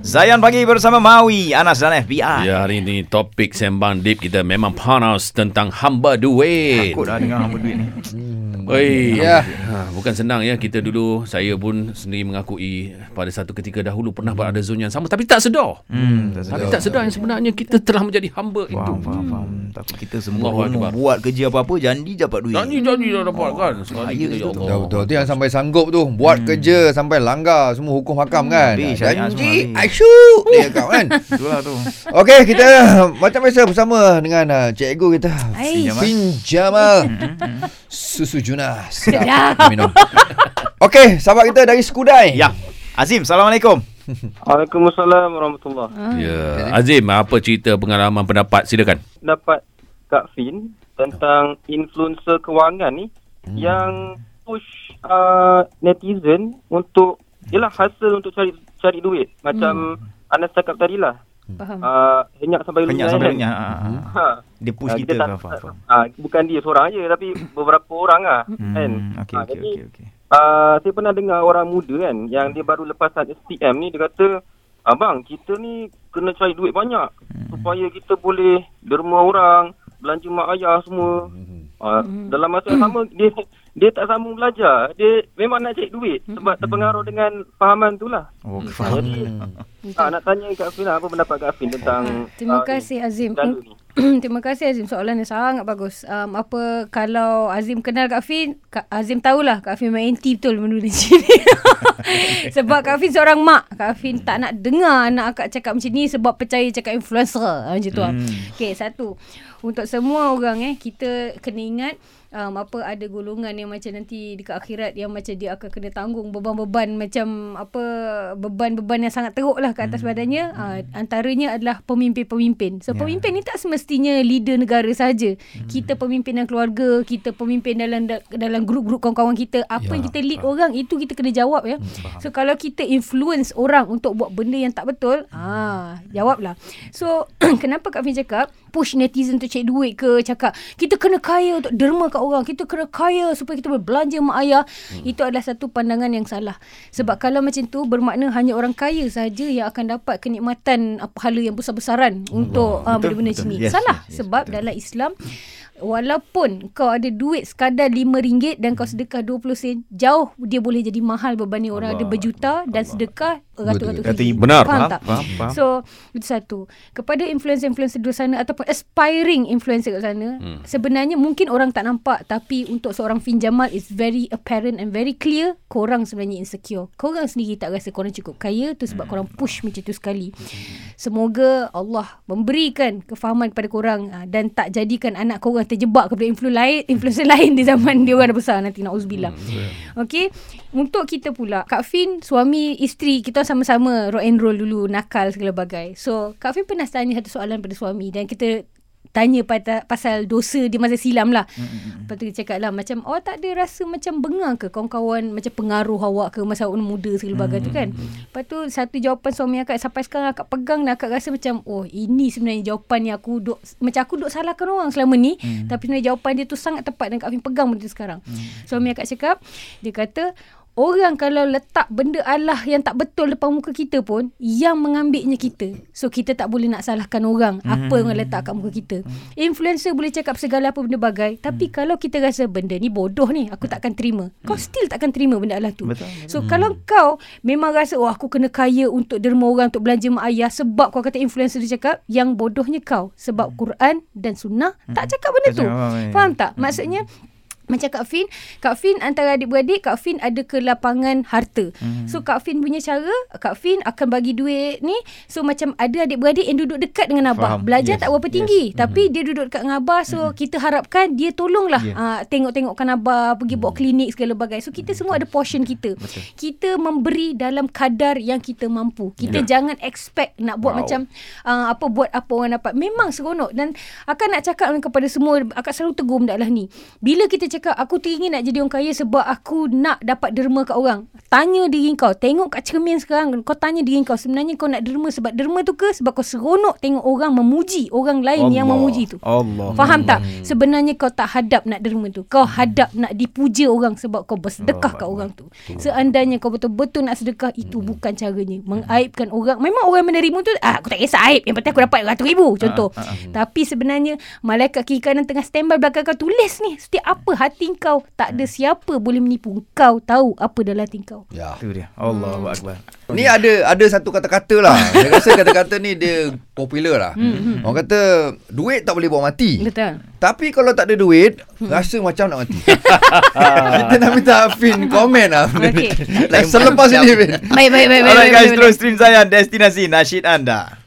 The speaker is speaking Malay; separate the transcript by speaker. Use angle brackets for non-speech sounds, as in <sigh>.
Speaker 1: Zayan pagi bersama Maui, Anas dan FBI.
Speaker 2: Ya, hari ini topik sembang deep kita memang panas tentang hamba duit.
Speaker 1: Takut dah dengar hamba duit ni.
Speaker 2: Oi,
Speaker 3: Ya.
Speaker 2: ha, bukan senang ya kita dulu saya pun sendiri mengakui pada satu ketika dahulu pernah berada zon yang sama tapi tak sedar.
Speaker 1: Hmm, tak
Speaker 2: Tapi
Speaker 1: sedar.
Speaker 2: tak sedar yang sebenarnya kita telah menjadi hamba itu.
Speaker 1: Faham, faham, faham. Takut kita semua
Speaker 2: Akbar.
Speaker 1: buat kerja apa-apa, janji dapat duit.
Speaker 2: Janji janji dah dapat kan. Sekali
Speaker 1: bahaya
Speaker 2: kita ya. Allah.
Speaker 3: Betul betul. Tu yang sampai sanggup tu buat kerja sampai langgar semua hukum hakam kan.
Speaker 1: Habis
Speaker 3: Janji Aisyu dia kau kan. <laughs>
Speaker 1: Itulah tu.
Speaker 3: Okey, kita macam biasa bersama dengan uh, cikgu kita. Fin Jamal. Susu Juna. Sedap
Speaker 4: Sedap.
Speaker 3: minum. <laughs> Okey, sahabat kita dari Skudai.
Speaker 1: Ya. Azim, Assalamualaikum.
Speaker 5: Waalaikumsalam warahmatullahi
Speaker 2: Ya, Azim, apa cerita pengalaman pendapat? Silakan.
Speaker 5: Dapat Kak Fin tentang influencer kewangan ni
Speaker 3: Hmm.
Speaker 5: yang push uh, netizen untuk ialah hasil untuk cari cari duit. Macam Anas cakap tadi lah.
Speaker 4: Faham.
Speaker 5: Uh, henyak sampai
Speaker 1: Kenyak
Speaker 5: lunyai
Speaker 1: sampai
Speaker 5: kan.
Speaker 1: lunyah. Ha, ha, ha. Dia push
Speaker 5: Ah,
Speaker 1: kita
Speaker 5: tak-
Speaker 1: ke faham, faham.
Speaker 5: ah, bukan dia seorang je tapi beberapa orang lah kan.
Speaker 1: Hmm, okey
Speaker 5: Ah,
Speaker 1: okey
Speaker 5: jadi,
Speaker 1: okey okey.
Speaker 5: Uh, saya pernah dengar orang muda kan yang dia baru lepasan STM ni dia kata abang kita ni kena cari duit banyak
Speaker 1: Hmm.
Speaker 5: supaya kita boleh derma orang belanja mak ayah semua uh, dalam masa yang <coughs> sama dia dia tak sambung belajar dia memang nak cari duit sebab terpengaruh dengan fahaman tu lah
Speaker 1: Oh, faham. <laughs>
Speaker 5: Ah, nak tanya Kak Fin lah, apa pendapat Kak Fin tentang
Speaker 4: Terima
Speaker 5: ah,
Speaker 4: kasih Azim.
Speaker 5: skandal ni? <clears throat>
Speaker 4: Terima kasih Azim soalan yang sangat bagus. Um, apa kalau Azim kenal Kak Fin, Kak Azim tahulah Kak Fin main anti betul benda ni <laughs> sini. <laughs> sebab Kak Fin seorang mak. Kak Fin tak nak dengar anak akak cakap macam ni sebab percaya cakap influencer. Ha, Macam tu. Hmm. Okey, satu. Untuk semua orang eh kita kena ingat um, apa ada golongan yang macam nanti dekat akhirat yang macam dia akan kena tanggung beban-beban macam apa beban-beban yang sangat teruk lah ke atas badannya. Uh, antaranya adalah pemimpin-pemimpin. So
Speaker 1: Ya.
Speaker 4: pemimpin ni tak semestinya leader negara saja. Kita pemimpin dalam keluarga kita pemimpin dalam dalam grup-grup kawan-kawan kita apa yang kita lead orang itu kita kena jawab ya. So kalau kita influence orang untuk buat benda yang tak betul ah jawablah. So <clears throat> kenapa Kak Fin cakap push netizen untuk cek duit ke cakap kita kena kaya untuk derma kat orang. Kita kena kaya supaya kita boleh belanja mak ayah. Hmm. itu adalah satu pandangan yang salah. Sebab kalau macam tu bermakna hanya orang kaya saja yang akan dapat kenikmatan uh, pahala yang besar-besaran untuk uh, benda-benda macam ni.
Speaker 1: Yes,
Speaker 4: salah
Speaker 1: yes, yes,
Speaker 4: sebab
Speaker 1: betul.
Speaker 4: dalam Islam walaupun kau ada duit sekadar RM5 dan kau sedekah 20 sen jauh dia boleh jadi mahal berbanding orang ada berjuta dan sedekah ratus-ratus
Speaker 3: Betul.
Speaker 4: ribu.
Speaker 2: Benar.
Speaker 4: faham
Speaker 1: Faham,
Speaker 4: tak?
Speaker 1: faham, faham.
Speaker 4: So itu satu. Kepada influencer-influencer di sana Ataupun aspiring influencer kat sana hmm. Sebenarnya mungkin orang tak nampak Tapi untuk seorang Fin Jamal It's very apparent and very clear Korang sebenarnya insecure. Korang sendiri tak rasa korang cukup kaya Tu sebab korang push macam tu sekali Semoga Allah memberikan kefahaman kepada korang ah, Dan tak jadikan anak korang terjebak kepada influ lain, influencer <laughs> lain Di zaman dia orang dah besar nanti Na'uzubillah. Okay Untuk kita pula Kak Fin suami isteri Kita sama-sama rock and roll dulu Nakal segala bagai. So Kak Fin pernah tanya satu soalan pada suami Dan kita tanya pada, pasal dosa di masa silam lah. Mm-hmm. Lepas tu dia cakap lah macam awak tak ada rasa macam bengang ke kawan-kawan macam pengaruh awak ke masa awak muda segala bagai tu kan. Lepas tu satu jawapan suami akak sampai sekarang akak pegang dan akak rasa macam oh ini sebenarnya jawapan yang aku duk macam aku duk salahkan orang selama ni mm. tapi sebenarnya jawapan dia tu sangat tepat dan Kak Fin pegang benda tu sekarang. Mm. Suami akak cakap dia kata Orang kalau letak benda Allah yang tak betul depan muka kita pun yang mengambilnya kita. So kita tak boleh nak salahkan orang apa yang orang letak kat muka kita. Influencer boleh cakap segala apa benda bagai tapi kalau kita rasa benda ni bodoh ni aku takkan terima. Kau still takkan terima benda Allah tu.
Speaker 1: Betul,
Speaker 4: So kalau kau memang rasa oh aku kena kaya untuk derma orang untuk belanja mak ayah sebab kau kata influencer dia cakap yang bodohnya kau sebab Quran dan sunnah tak cakap benda tu. Faham tak? Maksudnya macam Kak Fin Kak Fin antara adik-beradik Kak Fin ada kelapangan harta mm. So Kak Fin punya cara Kak Fin akan bagi duit ni So macam ada adik-beradik Yang duduk dekat dengan Abah
Speaker 1: Faham.
Speaker 4: Belajar
Speaker 1: Yes.
Speaker 4: tak berapa tinggi
Speaker 1: Yes.
Speaker 4: Tapi dia duduk dekat dengan Abah So kita harapkan Dia tolonglah
Speaker 1: Yeah.
Speaker 4: uh, Tengok-tengokkan Abah Pergi buat klinik segala bagai So kita semua ada portion kita
Speaker 1: Betul.
Speaker 4: Kita memberi dalam kadar Yang kita mampu Kita
Speaker 1: Yeah.
Speaker 4: jangan expect Nak buat
Speaker 1: Wow.
Speaker 4: macam uh, Apa buat apa orang dapat Memang seronok Dan akan nak cakap kepada semua Akan selalu tegur benda lah ni Bila kita cakap cakap aku teringin nak jadi orang kaya sebab aku nak dapat derma kat orang. Tanya diri kau, tengok kat cermin sekarang kau tanya diri kau sebenarnya kau nak derma sebab derma tu ke sebab kau seronok tengok orang memuji orang lain yang
Speaker 1: Allah.
Speaker 4: memuji tu.
Speaker 1: Allah.
Speaker 4: Faham tak? Sebenarnya kau tak hadap nak derma tu. Kau hadap nak dipuja orang sebab kau bersedekah kat orang tu. Seandainya kau betul-betul nak sedekah itu bukan caranya. Mengaibkan orang. Memang orang menerima tu ah aku tak kisah aib. Yang penting aku dapat ratus ribu contoh. Tapi sebenarnya malaikat kiri kanan tengah standby belakang kau tulis ni setiap apa hati kau. Tak ada siapa boleh menipu. Kau tahu apa dalam hati kau.
Speaker 3: Ya.
Speaker 1: Itu dia. Allahu
Speaker 4: Hmm.
Speaker 1: akbar.
Speaker 3: Ni ada ada satu kata-kata lah. <laughs> Saya rasa kata-kata ni dia popular lah.
Speaker 4: Hmm,
Speaker 3: Orang kata duit tak boleh bawa mati.
Speaker 4: Betul.
Speaker 3: Tapi kalau tak ada duit, rasa macam nak mati. <laughs> <laughs> Kita nak minta Afin komen lah.
Speaker 4: Okey.
Speaker 3: Like selepas ini Fin.
Speaker 4: Baik baik baik baik.
Speaker 1: Alright
Speaker 4: baik,
Speaker 1: guys,
Speaker 4: baik,
Speaker 1: terus stream saya destinasi nasyid anda.